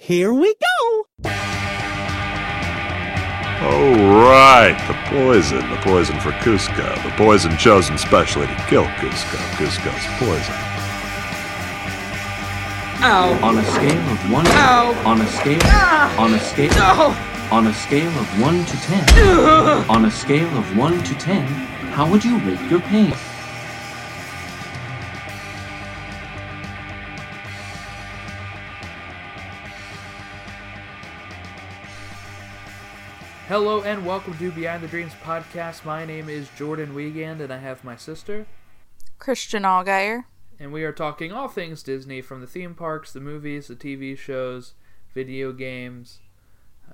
Here we go! Oh, right. The poison. The poison for Kuzco. The poison chosen specially to kill Kuzco. Kuzco's poison. Ow. On a scale of one. Ow. On a scale. Ah. On a scale. No. On a scale of one to ten. on a scale of one to ten, how would you rate your pain? Hello and welcome to Behind the Dreams podcast. My name is Jordan Wiegand and I have my sister, Christian Allgaier. and we are talking all things Disney from the theme parks, the movies, the TV shows, video games.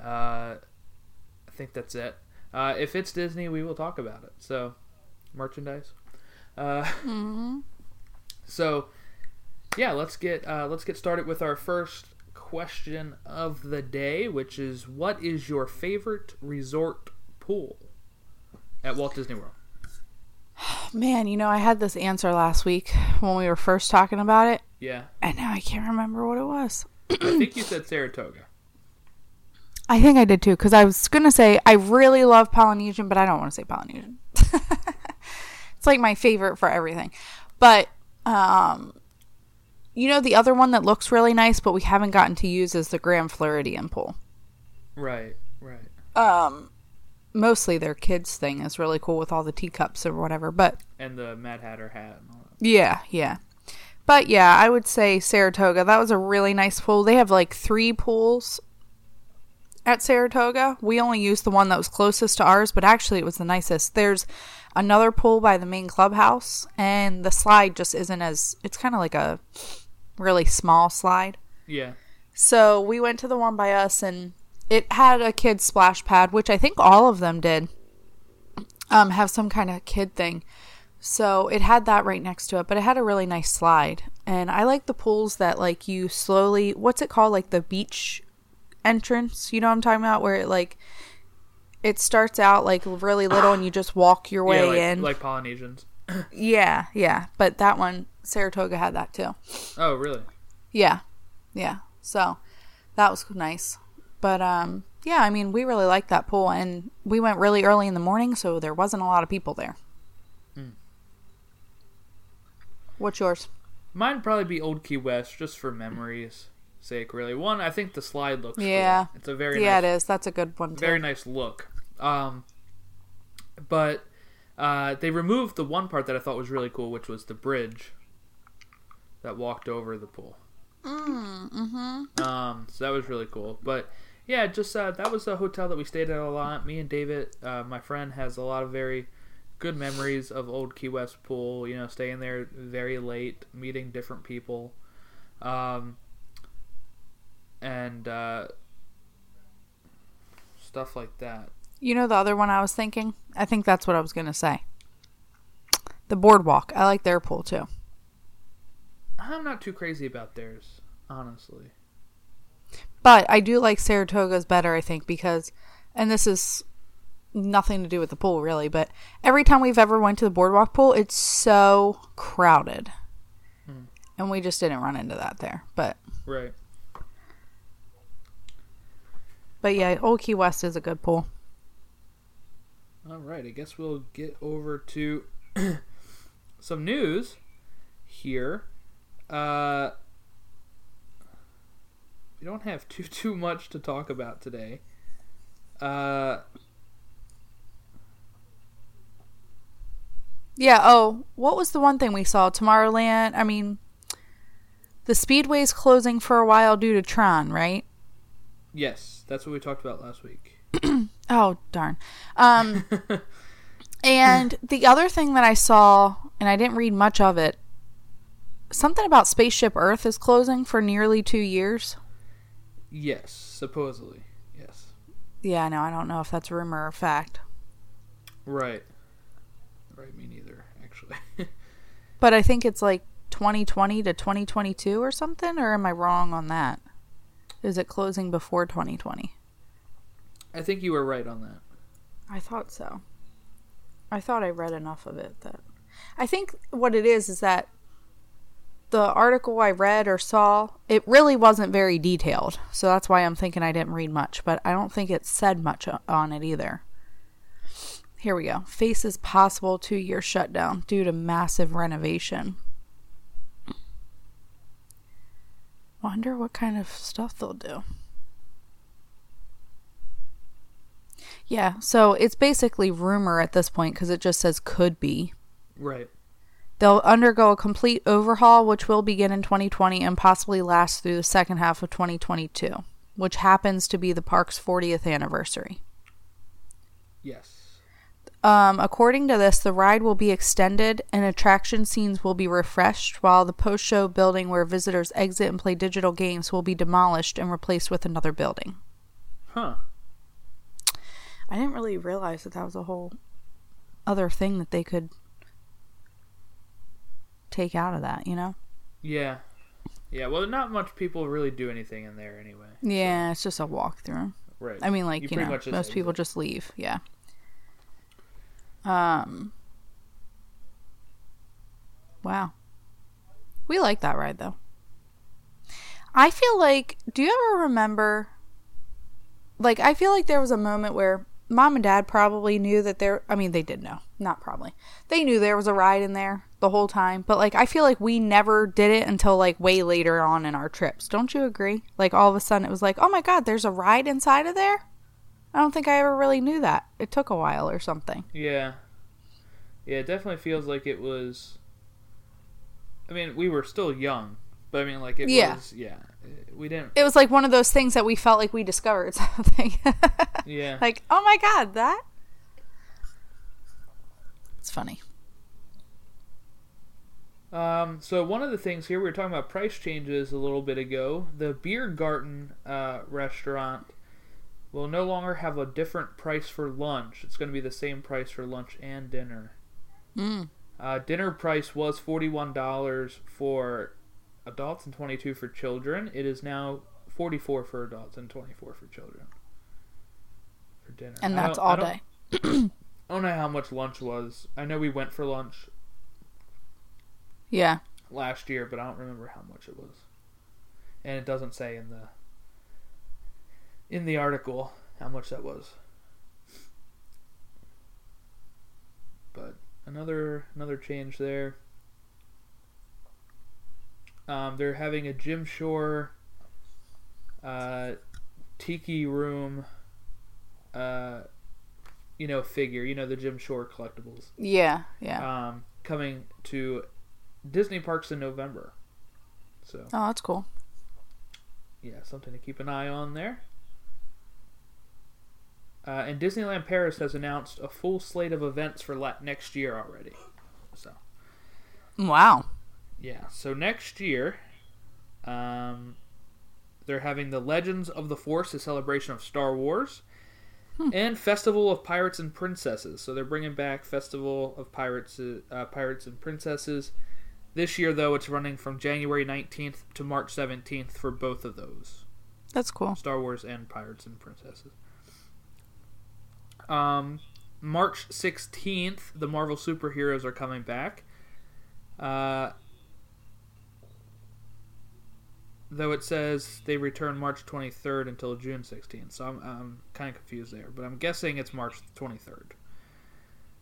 Uh, I think that's it. Uh, if it's Disney, we will talk about it. So, merchandise. Uh, So, yeah, let's get uh, let's get started with our first question of the day, which is, what is your favorite resort pool at Walt Disney World? Man, you know, I had this answer last week when we were first talking about it, Yeah, and now I can't remember what it was. I think you said Saratoga. I think I did too, because I was going to say I really love Polynesian, but I don't want to say Polynesian. it's like my favorite for everything. But, um, you know, the other one that looks really nice, but we haven't gotten to use is the Grand Floridian pool. Right, right. Um, mostly their kids thing is really cool with all the teacups or whatever, but And the Mad Hatter hat and all that. Yeah, yeah. But yeah, I would say Saratoga. That was a really nice pool. They have like three pools at Saratoga. We only used the one that was closest to ours, but actually it was the nicest. There's another pool by the main clubhouse, and the slide just isn't as. It's kind of like a really small slide. Yeah, So we went to the one by us, and it had a kid splash pad, which I think all of them did. Um, have some kind of kid thing. So it had that right next to it, but it had a really nice slide. And I like the pools that like you slowly. What's it called? Like the beach entrance. You know what I'm talking about? Where it like it starts out like really little, and you just walk your way yeah, like, in. like Polynesians. yeah, yeah. But that one, Saratoga had that too. Oh, really? Yeah. Yeah. So that was nice. But um yeah, I mean, we really liked that pool and we went really early in the morning, so there wasn't a lot of people there. Hmm. What's yours? Mine would probably be Old Key West, just for memories' sake. Really, one. I think the slide looks. cool. Yeah. it's a very yeah, nice, it is. That's a good one too. very nice look. Um, but uh, they removed the one part that I thought was really cool, which was the bridge that walked over the pool. Mm, mm-hmm. Um, so that was really cool. But yeah, just uh, that was a hotel that we stayed at a lot. Me and David, uh, my friend, has a lot of very good memories of Old Key West pool. You know, staying there very late, meeting different people, um, and uh, stuff like that. You know the other one I was thinking? I think that's what I was going to say. The boardwalk. I like their pool too. I'm not too crazy about theirs, honestly. But I do like Saratoga's better, I think, because, and this is nothing to do with the pool really, but every time we've ever went to the boardwalk pool, it's so crowded, hmm. and we just didn't run into that there. But Right. but yeah, Old Key West is a good pool. All right. I guess we'll get over to some news here. Uh, we don't have too too much to talk about today. Uh, Yeah. Oh, what was the one thing we saw? Tomorrowland. I mean, the Speedway's closing for a while due to Tron, right? yes, that's what we talked about last week. Oh darn. Um and the other thing that I saw and I didn't read much of it something about Spaceship Earth is closing for nearly 2 years. Yes, supposedly. Yes. Yeah, no, I don't know if that's rumor or fact. Right. Right. Me neither. Actually. But I think it's like 2020 to 2022 or something or am I wrong on that? Is it closing before 2020? I think you were right on that. I thought so. I thought I read enough of it that I think what it is is that the article I read or saw, it really wasn't very detailed. So that's why I'm thinking I didn't read much, but I don't think it said much on it either. Here we go. Faces possible two year shutdown due to massive renovation. Wonder what kind of stuff they'll do. Yeah, so it's basically rumor at this point because it just says could be. Right. They'll undergo a complete overhaul, which will begin in 2020 and possibly last through the second half of 2022, which happens to be the park's 40th anniversary. Yes. Um, according to this, the ride will be extended and attraction scenes will be refreshed, while the post show building where visitors exit and play digital games will be demolished and replaced with another building. Huh. I didn't really realize that that was a whole other thing that they could take out of that, you know? Yeah. Yeah. Well, not much people really do anything in there anyway. Yeah, it's just a walkthrough. Right. I mean, like you, pretty know, much most people exit. just leave. Yeah. Um. Wow. We like that ride though. I feel like. Do you ever remember? Like, I feel like there was a moment where mom and dad probably knew that there. I mean, they did know. Not probably. They knew there was a ride in there the whole time. But like, I feel like we never did it until like way later on in our trips. Don't you agree? Like, all of a sudden, it was like, oh my god, there's a ride inside of there. I don't think I ever really knew that. It took a while or something. Yeah. Yeah, it definitely feels like it was. I mean, we were still young, but I mean, like it Yeah. was. Yeah. We didn't. It was like one of those things that we felt like we discovered something. Yeah. like, oh my god, that. It's funny. Um, so one of the things here we were talking about price changes a little bit ago. The Beer Garden uh, restaurant will no longer have a different price for lunch. It's going to be the same price for lunch and dinner. Mm. Uh, dinner price was forty one dollars for adults and twenty two for children. It is now forty four for adults and twenty four for children for dinner. And that's don't- I all day. I don't know how much lunch was. I know we went for lunch Yeah. last year, but I don't remember how much it was. And it doesn't say in the in the article how much that was. But another another change there. Um, they're having a Jim Shore uh, tiki room uh, you know figure, you know the Jim Shore collectibles Yeah. Yeah. um, coming to Disney parks in November. So oh, that's cool. yeah, something to keep an eye on there. Uh, and Disneyland Paris has announced a full slate of events for la- next year already. So Wow. yeah, so next year, um, they're having the Legends of the Force, a celebration of Star Wars, and Festival of Pirates and Princesses. So they're bringing back Festival of Pirates, uh, Pirates and Princesses. This year, though, it's running from January 19th to March 17th for both of those. That's cool. Star Wars and Pirates and Princesses. Um, March 16th, the Marvel superheroes are coming back. Uh, though it says they return March 23rd until June 16th, so I'm, I'm kind of confused there, but I'm guessing it's March 23rd.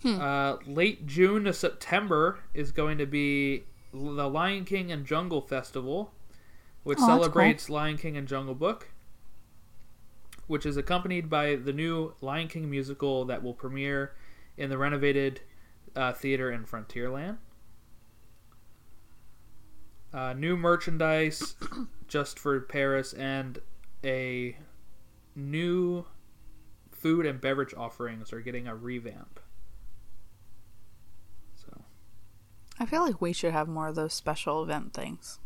Uh, late June to September is going to be the Lion King and Jungle Festival, which Oh, that's cool. celebrates Lion King and Jungle Book, which is accompanied by the new Lion King musical that will premiere in the renovated uh, theater in Frontierland. Uh, new merchandise just for Paris and a new food and beverage offerings are getting a revamp. So I feel like we should have more of those special event things.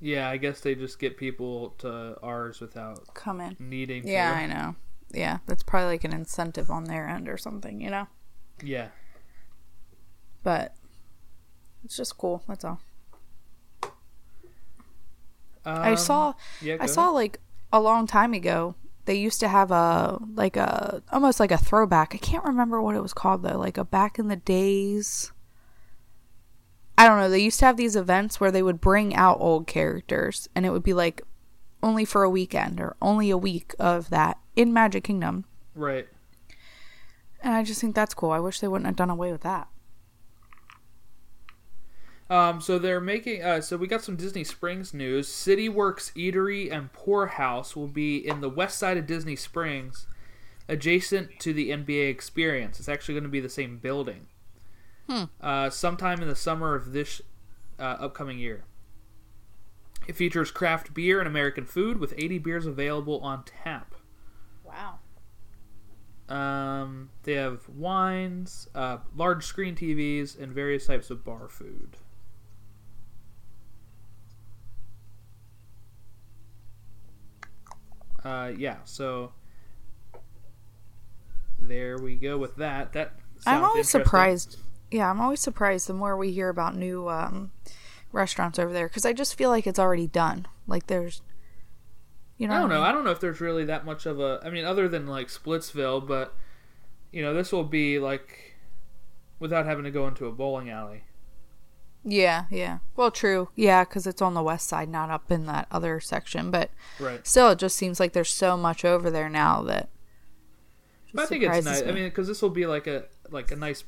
yeah, I guess they just get people to ours without coming in. needing to. Yeah, I know. Yeah, that's probably like an incentive on their end or something, you know? Yeah. But it's just cool. That's all. I Um, saw Yeah, I saw ahead. like a long time ago they used to have a like a almost like a throwback. I can't remember what it was called though, like a back in the days. I don't know. They used to have these events where they would bring out old characters, and it would be like only for a weekend or only a week of that in Magic Kingdom. Right. And I just think that's cool. I wish they wouldn't have done away with that. Um, so they're making. Uh, so we got some Disney Springs news. City Works Eatery and Pour House will be in the west side of Disney Springs, adjacent to the NBA Experience. It's actually going to be the same building. Uh, sometime in the summer of this uh, upcoming year. It features craft beer and American food with 80 beers available on tap. Wow. Um, they have wines, uh, large screen TVs, and various types of bar food. Uh, yeah, so there we go with that. That I'm always surprised. Yeah, I'm always surprised the more we hear about new um, restaurants over there because I just feel like it's already done. Like there's, you know, I don't know. mean? I don't know if there's really that much of a. I mean, other than like Splitsville, but you know, this will be like without having to go into a bowling alley. Yeah, yeah. Well, true. Yeah, because it's on the west side, not up in that other section. But Right. still, it just seems like there's so much over there now that. But I think it's nice. I mean, because this will be like a like a nice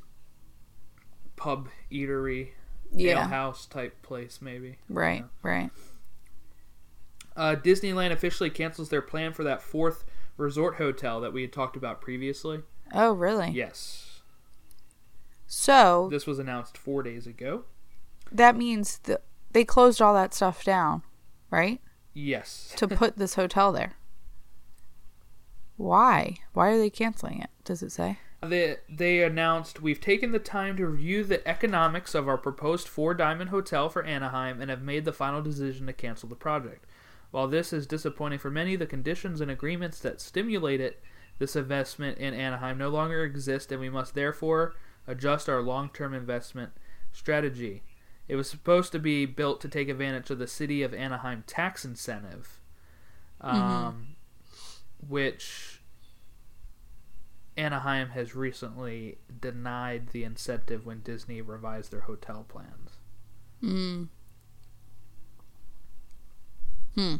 pub eatery, Yeah. ale house type place, maybe. Right, right. Uh, Disneyland officially cancels their plan for that fourth resort hotel that we had talked about previously. Oh, really? Yes, So this was announced four days ago. that means that they closed all that stuff down, right? Yes, To put this hotel there. Why? Why are they canceling it? Does it say? They they announced we've taken the time to review the economics of our proposed four diamond hotel for Anaheim and have made the final decision to cancel the project. While this is disappointing for many, the conditions and agreements that stimulated this investment in Anaheim no longer exist, and we must therefore adjust our long-term investment strategy. It was supposed to be built to take advantage of the city of Anaheim tax incentive, um, which Anaheim has recently denied the incentive when Disney revised their hotel plans. Hmm. Hmm.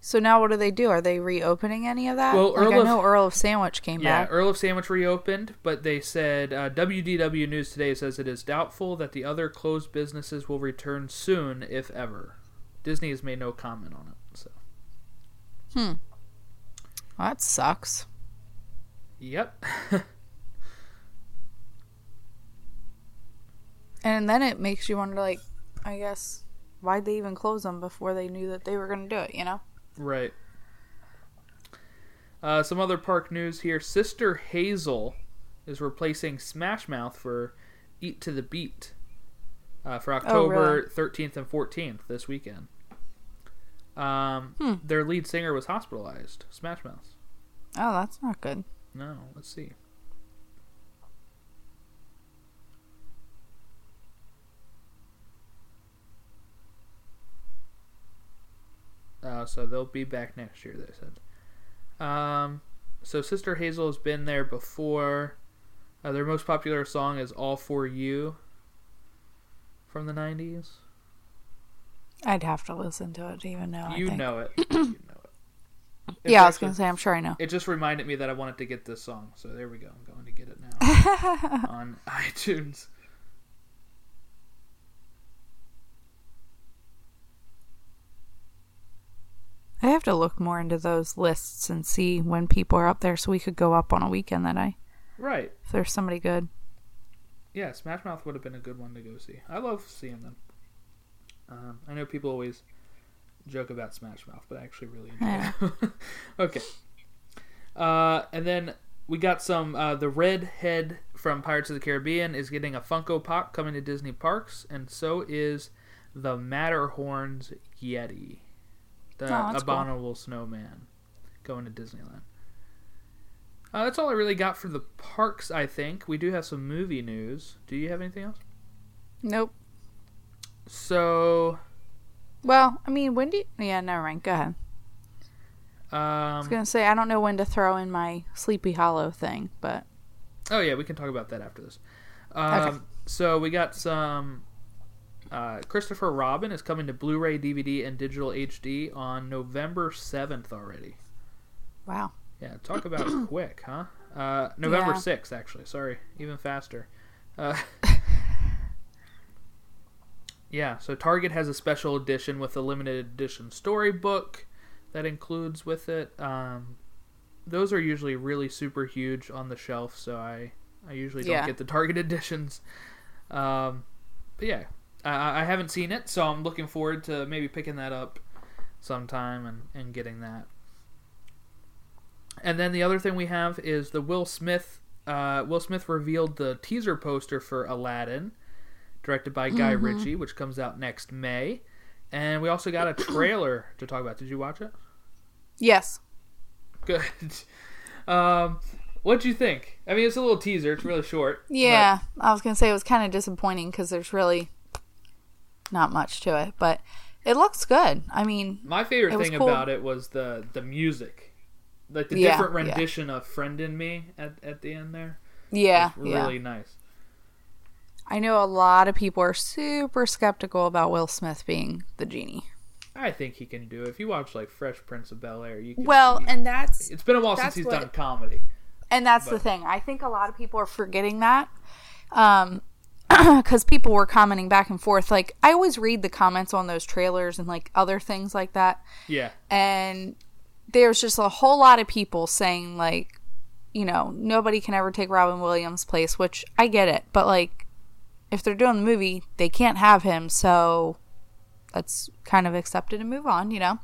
So now what do they do? Are they reopening any of that? Well, like Earl I of- know Earl of Sandwich came Yeah, back. Yeah, Earl of Sandwich reopened, but they said uh, WDW News today says it is doubtful that the other closed businesses will return soon, if ever. Disney has made no comment on it. So, Well, that sucks. yep. And then it makes you wonder, like, I guess, why'd they even close them before they knew that they were going to do it, you know? Right. Uh, some other park news here. Sister Hazel is replacing Smash Mouth for Eat to the Beat uh, for October really? 13th and 14th this weekend. Um, Their lead singer was hospitalized. Smash Mouth. Oh, that's not good. No, let's see. Uh, so they'll be back next year. They said. Um, so Sister Hazel has been there before. Uh, their most popular song is "All for You" from the '90s. I'd have to listen to it to even know. I you know it. you know it. Yeah, I was going to say, I'm sure I know. It just reminded me that I wanted to get this song, so there we go. I'm going to get it now on iTunes. I have to look more into those lists and see when people are up there so we could go up on a weekend that I, Right. if there's somebody good. Yeah, Smash Mouth would have been a good one to go see. I love seeing them. Um, I know people always joke about Smash Mouth, but I actually really enjoy them. okay. Uh, and then we got some. Uh, the Redhead from Pirates of the Caribbean is getting a Funko Pop coming to Disney parks, and so is the Matterhorn's Yeti, the Oh, that's cool. abominable snowman, going to Disneyland. Uh, that's all I really got for the parks. I think we do have some movie news. Do you have anything else? Nope. So, Well, I mean, when do you, yeah, never mind. Go ahead. I was um, going to say, I don't know when to throw in my Sleepy Hollow thing, but oh yeah, we can talk about that after this. Um, Okay. So we got some. Uh, Christopher Robin is coming to Blu-ray, DVD, and digital HD on November seventh already. Wow. Yeah, talk about quick, huh? Uh, November Yeah. sixth, actually. Sorry, even faster. Uh, yeah, so Target has a special edition with a limited edition storybook that includes with it. Um, those are usually really super huge on the shelf, so I I usually don't Yeah. get the Target editions. Um, but yeah, I, I haven't seen it, so I'm looking forward to maybe picking that up sometime and, and getting that. And then the other thing we have is the Will Smith. Uh, Will Smith revealed the teaser poster for Aladdin, directed by Guy Ritchie, which comes out next May. And we also got a trailer to talk about. Did you watch it? Yes. Good. Um, what'd you think? I mean, it's a little teaser. It's really short. but- Yeah, I was gonna say it was kind of disappointing because there's really not much to it, but it looks good. I mean, My favorite thing cool. about it was the the music, like the Yeah, different yeah. rendition of "Friend in Me" at at the end there. yeah, was yeah. really nice. I know a lot of people are super skeptical about Will Smith being the genie. I think he can do it. If you watch like Fresh Prince of Bel Air, you can, Well, he- and that's it's been a while since he's what- done comedy. and that's the thing. I think a lot of people are forgetting that. Um because people were commenting back and forth like I always read the comments on those trailers and like other things like that Yeah, and there's just a whole lot of people saying like you know nobody can ever take robin williams place which i get it but like if they're doing the movie they can't have him so let's kind of accept it and move on you know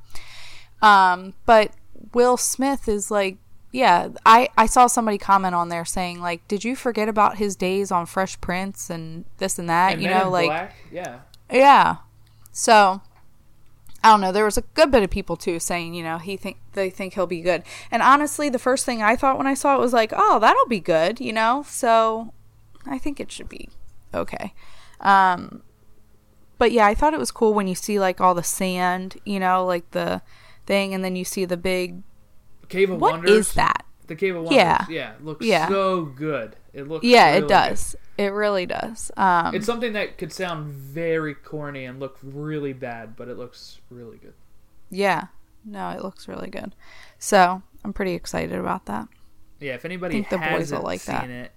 um but will smith is like yeah i i saw somebody comment on there saying like did you forget about his days on fresh prince and this and that and you know like Black, yeah, yeah. So I don't know. There was a good bit of people too saying, you know, he think they think he'll be good. And honestly, the first thing I thought when I saw it was like, oh, that'll be good, you know. So I think it should be okay. Um, but yeah, I thought it was cool when you see like all the sand, you know, like the thing, and then you see the big. Cave of What Wonders. is that? The Cave of Wonders. Yeah. yeah, it looks Yeah. so good. It looks. Yeah, really it does. It really does. Um, It's something that could sound very corny and look really bad, but it looks really good. yeah. No, it looks really good. So I'm pretty excited about that. Yeah, if anybody I think the boys will like seen that. it,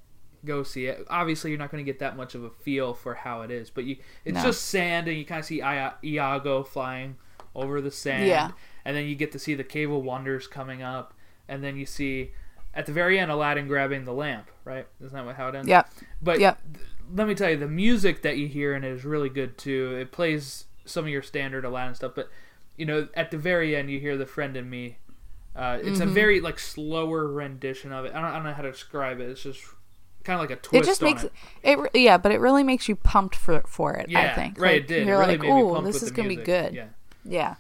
go see it. Obviously, you're not going to get that much of a feel for how it is, but you it's No. just sand, and you kind of see I- Iago flying over the sand, Yeah. and then you get to see the Cave of Wonders coming up, and then you see at the very end Aladdin grabbing the lamp. Right? Isn't that what how it ends? Yeah. But Yep. th- let me tell you, the music that you hear in it is really good too. It plays some of your standard Aladdin stuff, but you know, at the very end, you hear "The Friend in Me." Uh, it's Mm-hmm. a very like slower rendition of it. I don't, I don't know how to describe it. It's just kind of like a twist. it just makes it. it. yeah, but it really makes you pumped for for it. Yeah, I think. right. Like, it did. You're it really like, oh, this is gonna be good. Yeah. Yeah.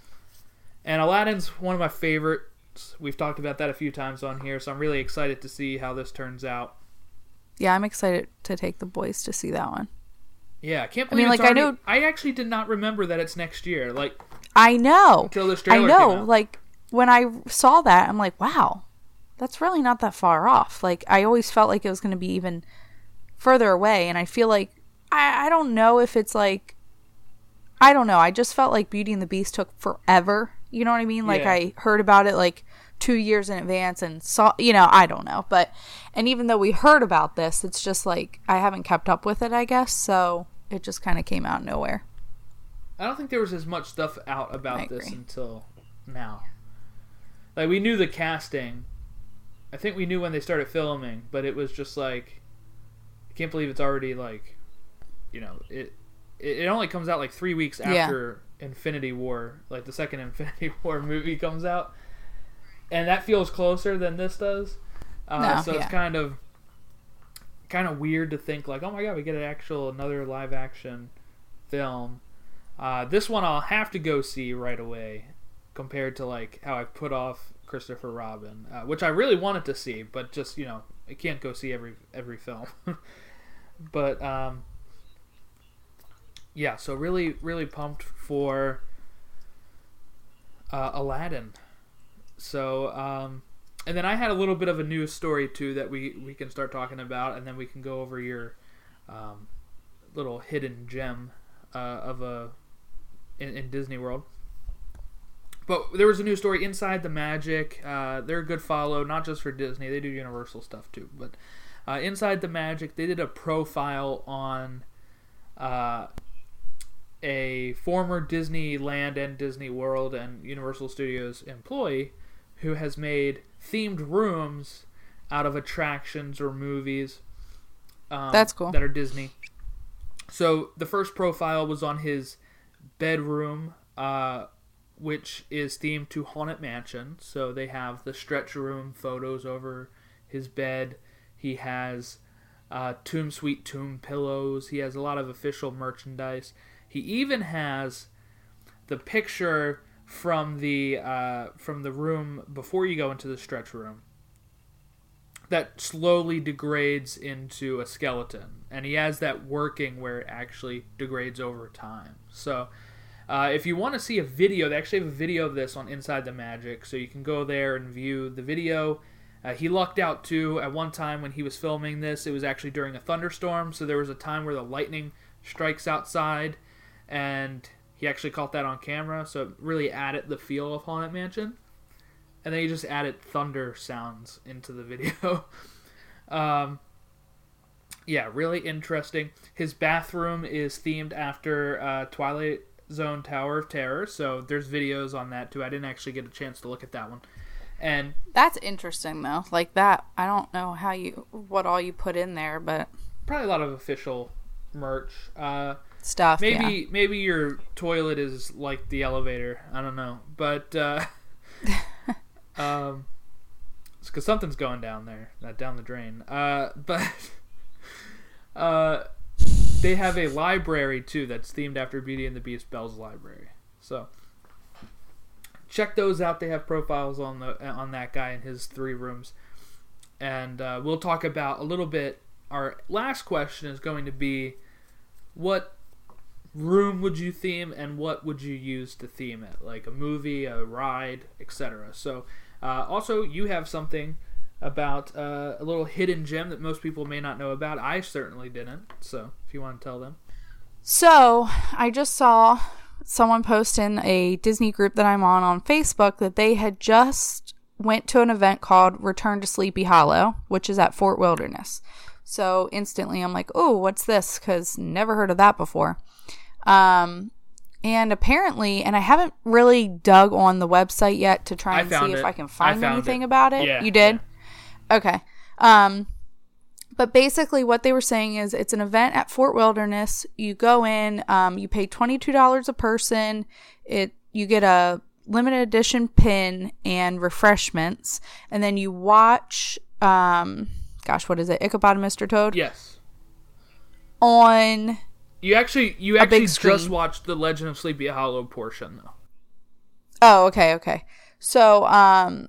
And Aladdin's one of my favorites. We've talked about that a few times on here, so I'm really excited to see how this turns out. Yeah, I'm excited to take the boys to see that one. Yeah, I can't believe. I mean, like, I know- I actually did not remember that it's next year. Like I know. until this I trailer know. came out. Like when I saw that, I'm like, wow, that's really not that far off. Like I always felt like it was going to be even further away, and I feel like I I don't know if it's like I don't know. I just felt like Beauty and the Beast took forever. You know what I mean? Like Yeah. I heard about it like two years in advance and saw. You know, I don't know. But and even though we heard about this, it's just like I haven't kept up with it. I guess so. It just kind of came out of nowhere. I don't think there was as much stuff out about this until now. Like we knew the casting. I think we knew when they started filming, but it was just like I can't believe it's already like you know, it it, only comes out like 3 weeks Yeah. after Infinity War, like the second Infinity War movie comes out. And that feels closer than this does. Uh, No, so yeah. it's kind of kind of weird to think like, "Oh my god, we get an actual another live action film." Uh, this one I'll have to go see right away, compared to like how I put off Christopher Robin, uh, which I really wanted to see, but just you know I can't go see every every film. but um, yeah, so really really pumped for uh, Aladdin. So um, and then I had a little bit of a news story too that we we can start talking about, and then we can go over your um, little hidden gem uh, of a in, in Disney World. But there was a new story inside the Magic. Uh, they're a good follow, not just for Disney. They do Universal stuff too. But uh, inside the Magic, they did a profile on uh, a former Disneyland and Disney World and Universal Studios employee who has made themed rooms out of attractions or movies. Um, That's cool. That are Disney. So the first profile was on his bedroom, uh, which is themed to Haunted Mansion. So they have the stretch room photos over his bed. He has uh, Tomb Sweet Tomb pillows. He has a lot of official merchandise. He even has the picture from the uh, from the room before you go into the stretch room that slowly degrades into a skeleton, and he has that working where it actually degrades over time. So, uh, if you want to see a video, they actually have a video of this on Inside the Magic, so you can go there and view the video. Uh, he lucked out too. At one time when he was filming this, it was actually during a thunderstorm, so there was a time where the lightning strikes outside, and he actually caught that on camera, so it really added the feel of Haunted Mansion and then he just added thunder sounds into the video. um, yeah, really interesting. His bathroom is themed after uh, Twilight Zone Tower of Terror, so there's videos on that too. I didn't actually get a chance to look at that one. And That's interesting though. Like that, I don't know how you what all you put in there, but probably a lot of official merch. Uh, stuff. maybe yeah. maybe your toilet is like the elevator. I don't know, but uh, um, because something's going down there, not down the drain. Uh, but uh, they have a library too that's themed after Beauty and the Beast Belle's library. So check those out. They have profiles on the on that guy in his three rooms, and uh, we'll talk about a little bit. Our last question is going to be, what room would you theme and what would you use to theme it like a movie a ride etc so uh, also you have something about uh, a little hidden gem that most people may not know about i certainly didn't so if you want to tell them So I just saw someone post in a Disney group that I'm on on Facebook that they had just went to an event called Return to Sleepy Hollow, which is at Fort Wilderness. So instantly I'm like, oh, what's this? Because never heard of that before. Um, and apparently, and I haven't really dug on the website yet to try and see found if. I can I find found anything it. about it. Yeah, you did? Okay. Um, but basically, what they were saying is it's an event at Fort Wilderness. You go in, um, you pay twenty two dollars a person. It you get a limited edition pin and refreshments, and then you watch. Um, gosh, what is it? Ichabod and Mr. Toad yes on. you actually you actually just watched the legend of sleepy hollow portion though Oh, okay, okay. So, um,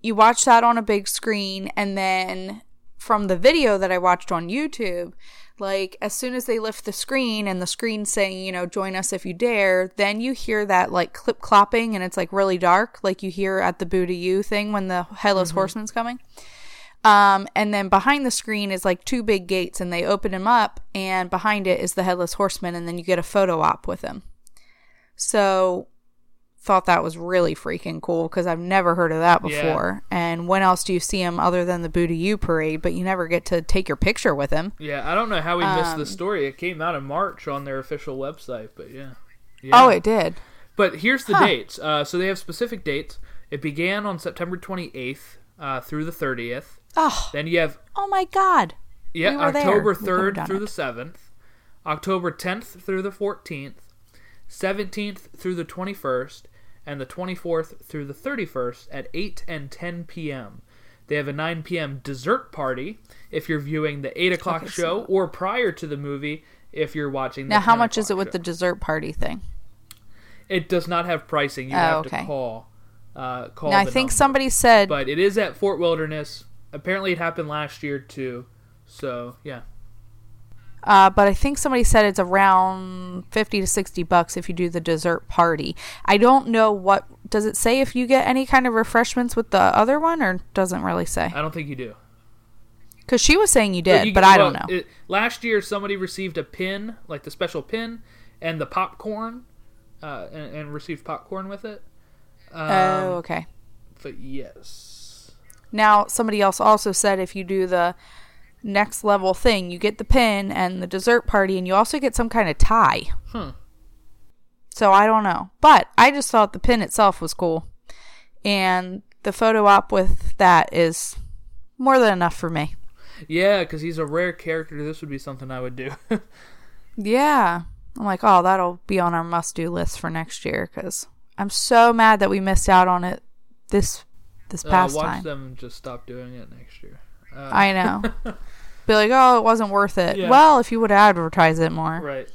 you watch that on a big screen, and then from the video that I watched on YouTube, like as soon as they lift the screen and the screen saying, you know, join us if you dare, then you hear that like clip clopping, and it's like really dark, like you hear at the Boo to You thing when the Headless Horseman's coming. Um, and then behind the screen is like two big gates, and they open them up, and behind it is the Headless Horseman, and then you get a photo op with him. So thought that was really freaking cool because I've never heard of that before. Yeah. And when else do you see him other than the Boo to You parade? But you never get to take your picture with him. yeah i don't know how we missed Um, the story it came out in march on their official website but yeah, yeah. Oh, it did. But here's the Huh. dates. Uh, so they have specific dates. It began on September 28th uh, through the 30th. Oh, Then you have oh my God. yeah We were there. October 3rd through it. the 7th, October 10th through the 14th, 17th through the 21st, and the 24th through the 31st at 8 and 10 p.m. They have a 9 p.m. dessert party if you're viewing the 8 o'clock Okay, show, so- or prior to the movie if you're watching the Now, how much is it with show. the dessert party thing? It does not have pricing. You Oh, have okay. to call. Uh, call. Now, I think number. somebody said, But it is at Fort Wilderness. Apparently, it happened last year too. So yeah, uh, but I think somebody said it's around 50 to 60 bucks if you do the dessert party. I don't know what, does it say if you get any kind of refreshments with the other one or doesn't really say? I don't think you do. Because she was saying you You did, get- but I don't know. it- last year, somebody received a pin, like the special pin, and the popcorn, uh, and, and received popcorn with it. Um, oh, okay. But yes. Now, somebody else also said if you do the next level thing, you get the pin and the dessert party, and you also get some kind of tie. Hmm. So I don't know. But I just thought the pin itself was cool. And the photo op with that is more than enough for me. Yeah, because he's a rare character. This would be something I would do. Yeah. I'm like, oh, that'll be on our must do list for next year because I'm so mad that we missed out on it this this uh, past watch time. Watch them just stop doing it next year. Uh, I know. Be like, oh, it wasn't worth it. Yeah. Well, if you would advertise it more. Right.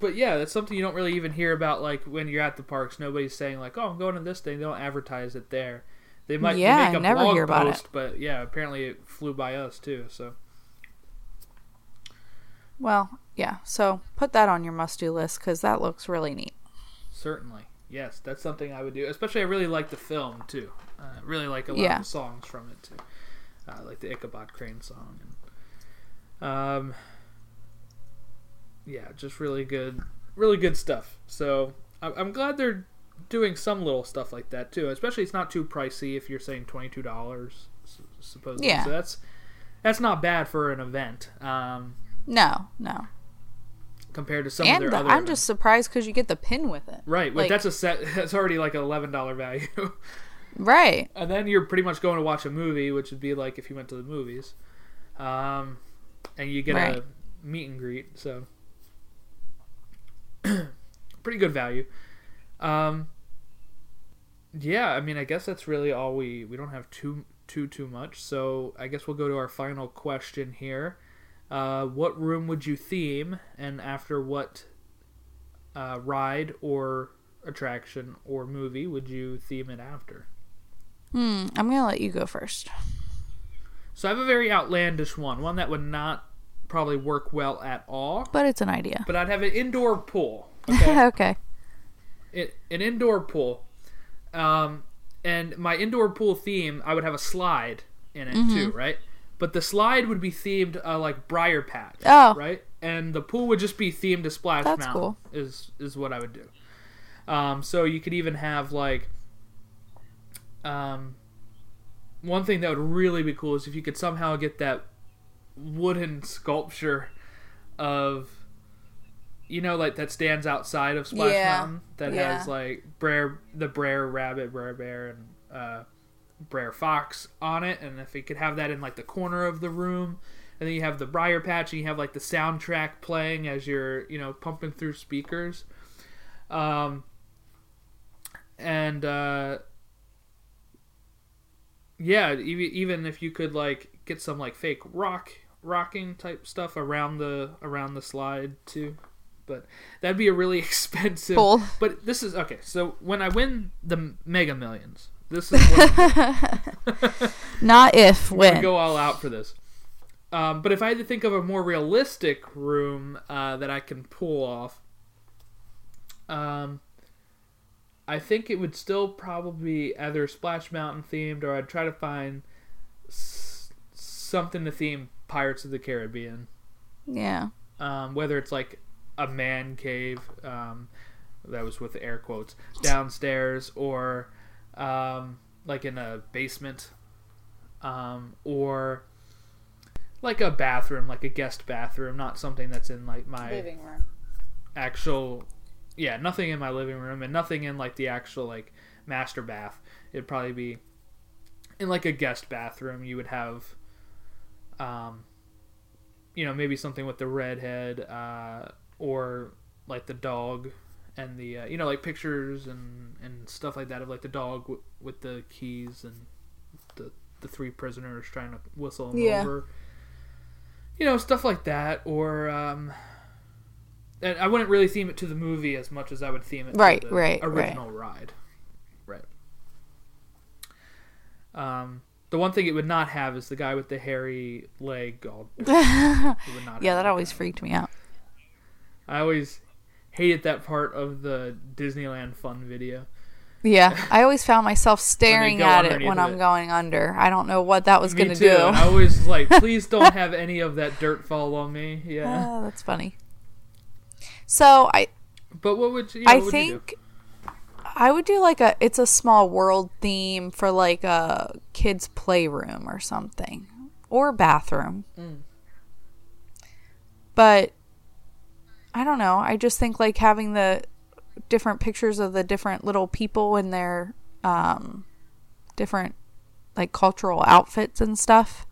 But yeah, that's something you don't really even hear about. Like when you're at the parks, nobody's saying like, "Oh, I'm going to this thing." They don't advertise it there. They might they Yeah, make a blog hear about it. but yeah, apparently it flew by us too. So Well, yeah. So put that on your must do list because that looks really neat. certainly, yes, that's something I would do. Especially, I really like the film too. Uh, really like a lot Yeah. of the songs from it too, uh, like the Ichabod Crane song. And, um, yeah, just really good, really good stuff. So I- I'm glad they're doing some little stuff like that too. Especially, it's not too pricey if you're saying twenty two dollars, supposedly. Yeah. So that's that's not bad for an event. Um, No, no. compared to some and of the, their other I'm events. just surprised because you get the pin with it. Right, but Like- that's a set. That's already like an eleven dollar value, Right. and then you're pretty much going to watch a movie, which would be like if you went to the movies, um, and you get Right. a meet and greet. So, pretty good value. Um, yeah, I mean, I guess that's really all we we don't have too too too much. So I guess we'll go to our final question here. Uh, what room would you theme, and after what uh, ride or attraction or movie would you theme it after? Hmm. I'm gonna let you go first. So I have a very outlandish one, one that would not probably work well at all. But it's an idea. But I'd have an indoor pool. Okay, okay. it, an indoor pool, um, and my indoor pool theme, I would have a slide in it too, right? But the slide would be themed uh, like Briar Patch, Oh. right? And the pool would just be themed to Splash That's Mountain. cool. Is is what I would do. Um, so you could even have like, um, one thing that would really be cool is if you could somehow get that wooden sculpture of you know like that stands outside of Splash Yeah, Mountain that yeah. has like Brer the Brer Rabbit, Brer Bear and uh Brer Fox on it and if you could have that in like the corner of the room and then you have the Briar Patch and you have like the soundtrack playing as you're, you know, pumping through speakers. Um and uh yeah, even even if you could like get some like fake rock rocking type stuff around the around the slide too, but that'd be a really expensive. Cool. But this is okay. So when I win the Mega Millions, this is what Not if when. go all out for this. Um, but if I had to think of a more realistic room uh, that I can pull off, um, I think it would still probably be either Splash Mountain themed, or I'd try to find s- something to theme Pirates of the Caribbean. Yeah. Um, whether it's like a man cave, um, that was with air quotes, downstairs, or um, like in a basement, um, or like a bathroom, like a guest bathroom, not something that's in like my living room. actual yeah nothing in my living room and nothing in like the actual like master bath. It'd probably be in like a guest bathroom. You would have um you know maybe something with the redhead uh or like the dog and the uh, you know like pictures and and stuff like that of like the dog w- with the keys and the the three prisoners trying to whistle him Yeah. over. You know stuff like that or um I wouldn't really theme it to the movie as much as I would theme it Right, to the right, right. original ride. Right. Um, the one thing it would not have is the guy with the hairy leg. All, it would not Yeah, that always freaked me out. I always hated that part of the Disneyland Fun video. Yeah, I always found myself staring at it when I'm it. going under. I don't know what that was going to do. I always like, please don't have any of that dirt fall on me. Yeah. Ah, that's funny. So I But what would you? I would you think I would do like a it's a small world theme for like a kids playroom or something or bathroom. Mm. But I don't know. I just think like having the different pictures of the different little people in their um different like cultural outfits and stuff.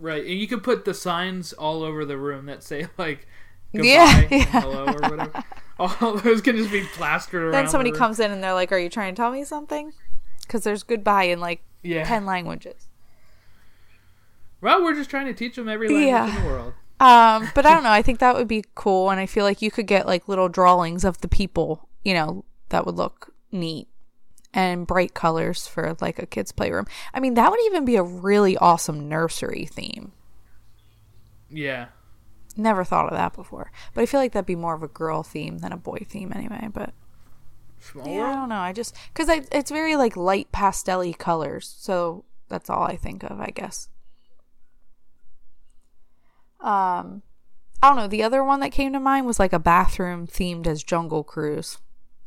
Right, and you could put the signs all over the room that say like Yeah, yeah. hello or whatever. All those can just be plastered around. Then somebody comes in and they're like, "Are you trying to tell me something?" Cuz there's goodbye in like Yeah. 10 languages. Well, we're just trying to teach them every language Yeah. in the world. Um, but I don't know. I think that would be cool, and I feel like you could get like little drawings of the people, you know, that would look neat and bright colors for like a kid's playroom. I mean, that would even be a really awesome nursery theme. Yeah. Never thought of that before, but I feel like that'd be more of a girl theme than a boy theme anyway. But yeah, I don't know. I just because it's very like light pastel colors, so that's all I think of, I guess. Um, I don't know. The other one that came to mind was like a bathroom themed as Jungle Cruise.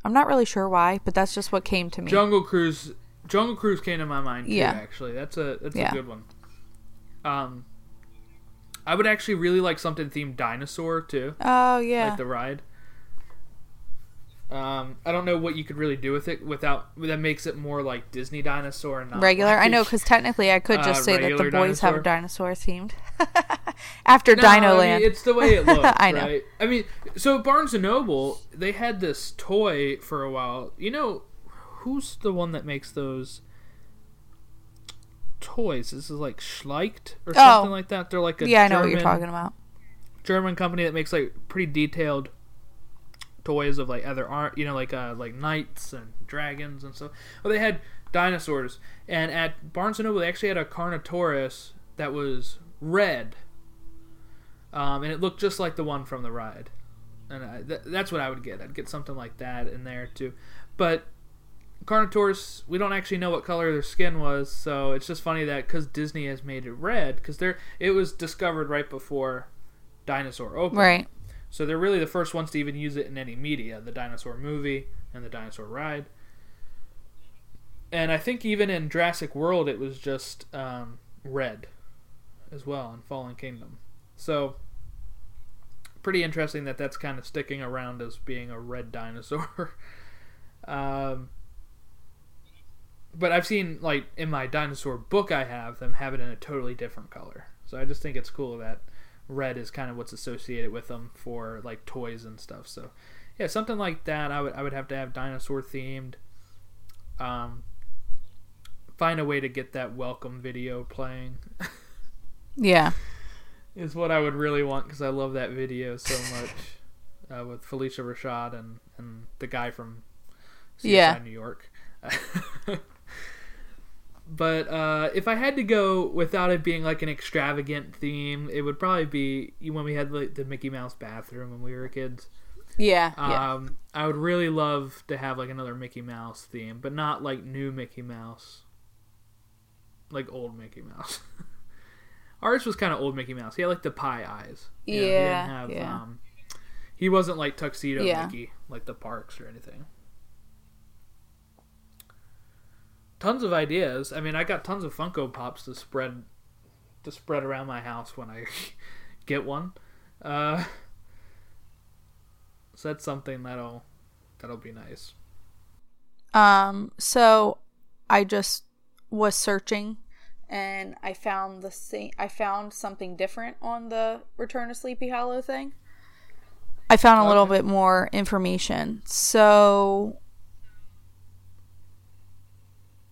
I'm not really sure why, but that's just what came to me. Jungle Cruise. Jungle Cruise came to my mind too. Yeah. Actually, that's a that's Yeah. a good one. Um, I would actually really like something themed dinosaur too, oh yeah, like the ride. Um, I don't know what you could really do with it without that makes it more like Disney dinosaur and not regular. I know because technically I could just Uh, say that the boys have a dinosaur? dinosaur themed after No, Dino I Land. mean, it's the way it looks. I know. Right? I mean, so Barnes and Noble, they had this toy for a while. You know, who's the one that makes those toys? This is like Schleich or Oh. something like that. They're like a yeah, I know what you're talking about. German company that makes like pretty detailed toys of like other art, you know, like uh, like knights and dragons and stuff. Well, they had dinosaurs, and at Barnes and Noble, they actually had a Carnotaurus that was red, um, and it looked just like the one from the ride. And I, th- that's what I would get. I'd get something like that in there too. But Carnotaurus, we don't actually know what color their skin was, so it's just funny that because Disney has made it red, because they're it was discovered right before Dinosaur opened. Right. So they're really the first ones to even use it in any media the dinosaur movie and the dinosaur ride. And I think even in Jurassic World, it was just um, red as well in Fallen Kingdom. So, pretty interesting that that's kind of sticking around as being a red dinosaur. um, but I've seen, like, in my dinosaur book, I have them have it in a totally different color. So I just think it's cool that red is kind of what's associated with them for like toys and stuff. So yeah, something like that. I would I would have to have dinosaur themed. Um, find a way to get that welcome video playing Yeah. is what I would really want because I love that video so much uh, with Phylicia Rashad and and the guy from CSI Yeah. New York. But uh, if I had to go without it being like an extravagant theme, it would probably be when we had like, the Mickey Mouse bathroom when we were kids. Yeah. yeah. Um, I would really love to have like another Mickey Mouse theme, but not like new Mickey Mouse, like old Mickey Mouse. Ours was kind of old Mickey Mouse. He had like the pie eyes. You know, he didn't have, yeah. Um, he wasn't like tuxedo Yeah. Mickey, like the parks or anything. Tons of ideas. I mean, I got tons of Funko Pops to spread to spread around my house when I get one. Uh, so that's something that'll that'll be nice. Um, so I just was searching and I found the same I found something different on the Return to Sleepy Hollow thing. I found a little bit more information. So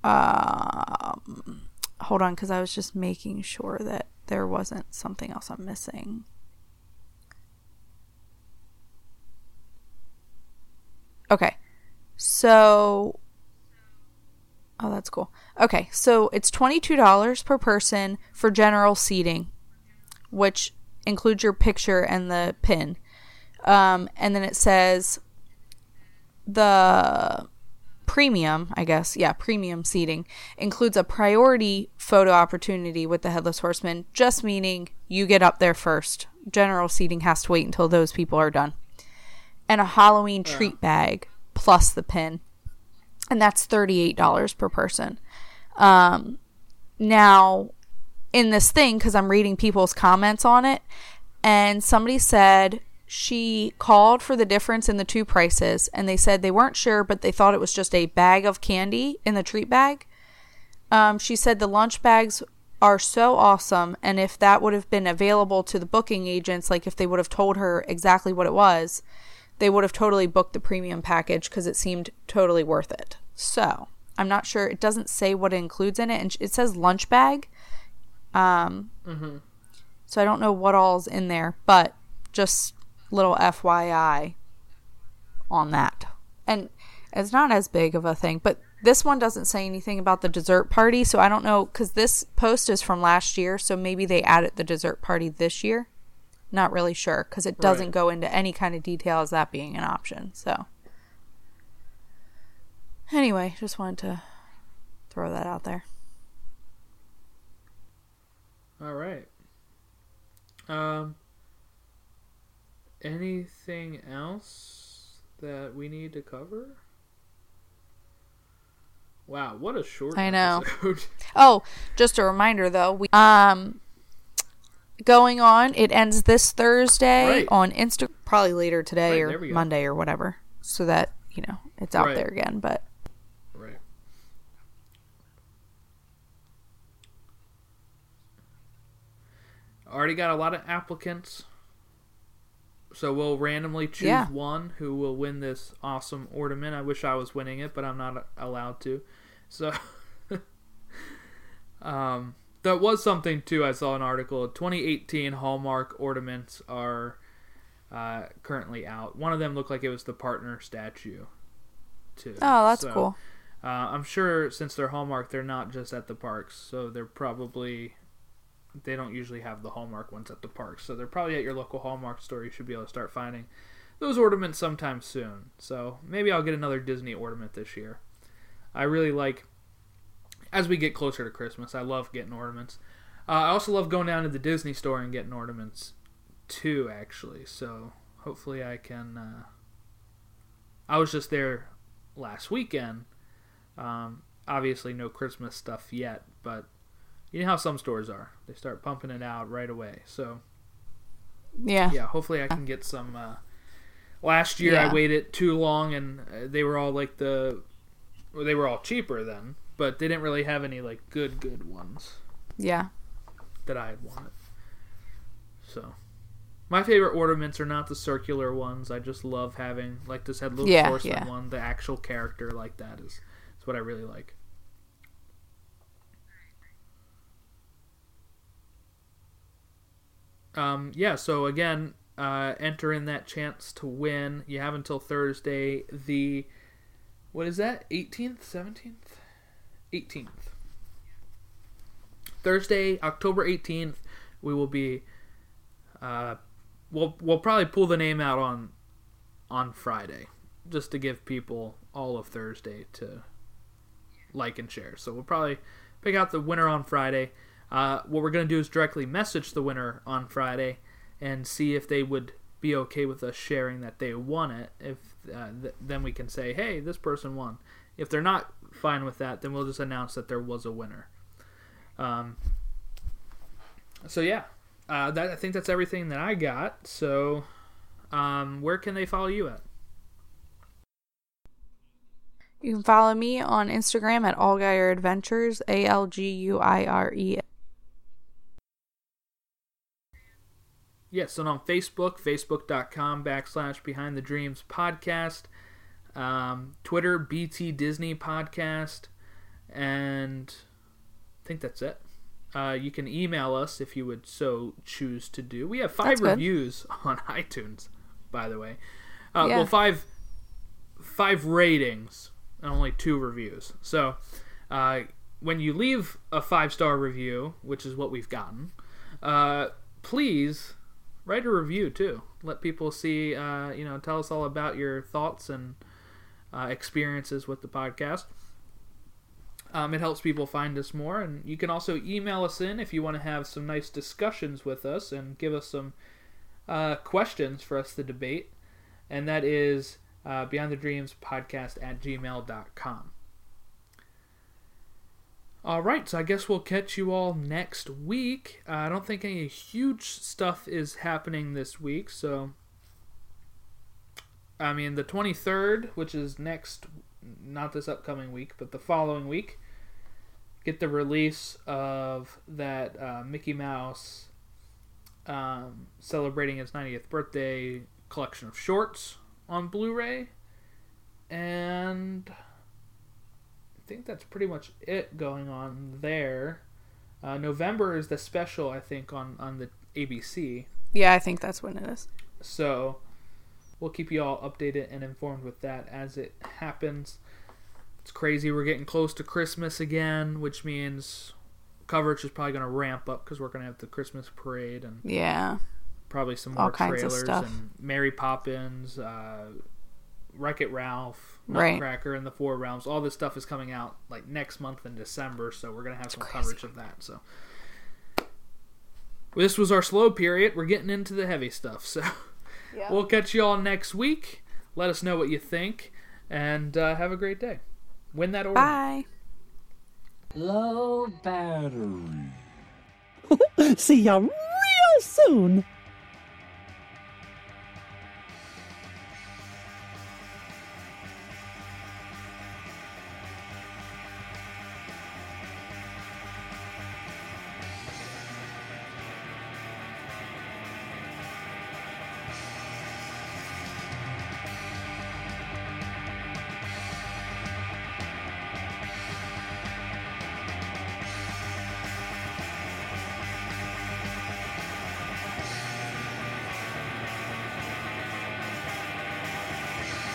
um hold on cuz I was just making sure that there wasn't something else I'm missing. Okay. So Oh, that's cool. Okay, so it's $22 per person for general seating, which includes your picture and the pin. Um, and then it says the premium, I guess, yeah, premium seating includes a priority photo opportunity with the Headless Horseman, just meaning you get up there first. General seating has to wait until those people are done. And a Halloween treat bag plus the pin. And that's $38 per person. Um, now, in this thing, because I'm reading people's comments on it, and somebody said she called for the difference in the two prices and they said they weren't sure but they thought it was just a bag of candy in the treat bag. Um, she said the lunch bags are so awesome and if that would have been available to the booking agents like if they would have told her exactly what it was they would have totally booked the premium package because it seemed totally worth it. So i'm not sure. It doesn't say what it includes in it and it says lunch bag. Um, so i don't know what all's in there but just little FYI on that. And it's not as big of a thing, but this one doesn't say anything about the dessert party, so I don't know cuz this post is from last year, so maybe they added the dessert party this year. Not really sure cuz it doesn't Right. go into any kind of detail as that being an option. So Anyway, just wanted to throw that out there. All right. Um. Anything else that we need to cover? Wow, what a short I know. Oh, just a reminder though, we um going on, it ends this Thursday Right. on Insta probably later today Right, or. Monday or whatever. So that, you know, it's out Right. there again, but right. Already got a lot of applicants. So we'll randomly choose Yeah. one who will win this awesome ornament. I wish I was winning it, but I'm not allowed to. So um that was something too. I saw an article. 2018 Hallmark ornaments are uh, currently out. One of them looked like it was the partner statue. Too. oh, that's So, cool. Uh, I'm sure since they're Hallmark, they're not just at the parks, so they're probably they don't usually have the Hallmark ones at the parks, so they're probably at your local Hallmark store. You should be able to start finding those ornaments sometime soon. So maybe I'll get another Disney ornament this year. I really like as we get closer to Christmas. I love getting ornaments. Uh, I also love going down to the Disney store and getting ornaments too, actually. So hopefully I can. Uh, I was just there last weekend. Um, obviously, no Christmas stuff yet, but you know how some stores are. They start pumping it out right away. So, Yeah. yeah, hopefully I can get some. Uh, last year Yeah. I waited too long, and uh, they were all like the. Well, they were all cheaper then, but they didn't really have any like good, good ones Yeah. that I had wanted. So, my favorite ornaments are not the circular ones. I just love having like this headless Yeah, horseman yeah. one. The actual character like that is is what I really like. Um, yeah. So again, uh, enter in that chance to win. You have until Thursday. The what is that? Eighteenth, seventeenth, eighteenth. Thursday, October 18th, we will be uh we'll we'll probably pull the name out on on Friday just to give people all of Thursday to like and share. So we'll probably pick out the winner on Friday. Uh, what we're going to do is directly message the winner on Friday and see if they would be okay with us sharing that they won it. If uh, th- then we can say, "Hey, this person won." If they're not fine with that, then we'll just announce that there was a winner. Um, so yeah, uh, that I think that's everything that I got. So, um, where can they follow you at? You can follow me on Instagram at Alguire Adventures, A L G U I R E. Yes, and on Facebook, facebook.com backslash Behind the Dreams podcast, um, Twitter, BT Disney podcast, and I think that's it. Uh, you can email us if you would so choose to do. We have five reviews on iTunes, by the way. Uh, Yeah. Well, five five ratings and only two reviews. So, uh, when you leave a five star review, which is what we've gotten, uh, please write a review too. Let people see, uh, you know, tell us all about your thoughts and uh, experiences with the podcast. Um, it helps people find us more, and you can also email us in if you want to have some nice discussions with us and give us some uh, questions for us to debate. And that is uh, Beyond the Dreams podcast at gmail.com. All right, so I guess we'll catch you all next week. Uh, I don't think any huge stuff is happening this week, so I mean the 23rd, which is next not this upcoming week, but the following week, get the release of that uh, Mickey Mouse um, celebrating his 90th birthday collection of shorts on Blu-ray, and think that's pretty much it going on there. Uh, November is the special, I think, on on the ABC. Yeah, I think that's when it is. So we'll keep you all updated and informed with that as it happens. It's crazy. We're getting close to Christmas again, which means coverage is probably going to ramp up because we're going to have the Christmas parade and Yeah. probably some All more of trailers and Mary Poppins, uh, Wreck It Ralph, Right. Nutcracker, and the Four Realms. All this stuff is coming out like next month in December, so we're gonna have some crazy. coverage of that. So this was our slow period. We're getting into the heavy stuff. So we'll catch you all next week. Let us know what you think, and uh, have a great day. Win that order. Bye. Low battery. See ya real soon.